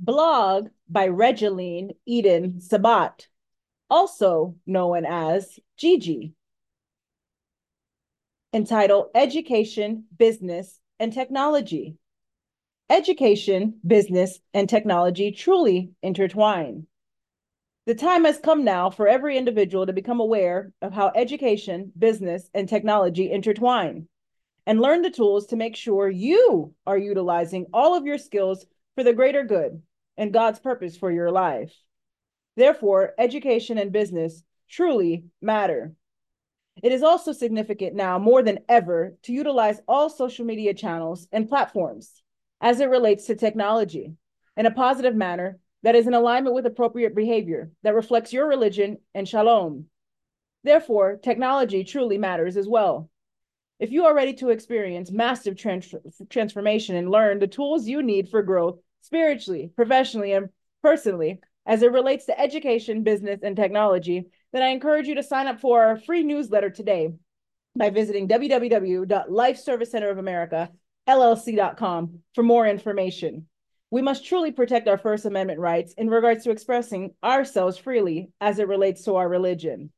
blog by Regeline Eden Sabbat, also known as Gigi, entitled Education, Business, and Technology. Education, business, and technology truly intertwine. The time has come now for every individual to become aware of how education, business, and technology intertwine and learn the tools to make sure you are utilizing all of your skills for the greater good and God's purpose for your life. Therefore, education and business truly matter. It is also significant now more than ever to utilize all social media channels and platforms as it relates to technology in a positive manner that is in alignment with appropriate behavior that reflects your religion and shalom. Therefore, technology truly matters as well. If you are ready to experience massive trans- transformation and learn the tools you need for growth spiritually, professionally, and personally as it relates to education, business, and technology, then I encourage you to sign up for our free newsletter today by visiting www.lifeservicecenterofamericallc.com for more information. We must truly protect our First Amendment rights in regards to expressing ourselves freely as it relates to our religion.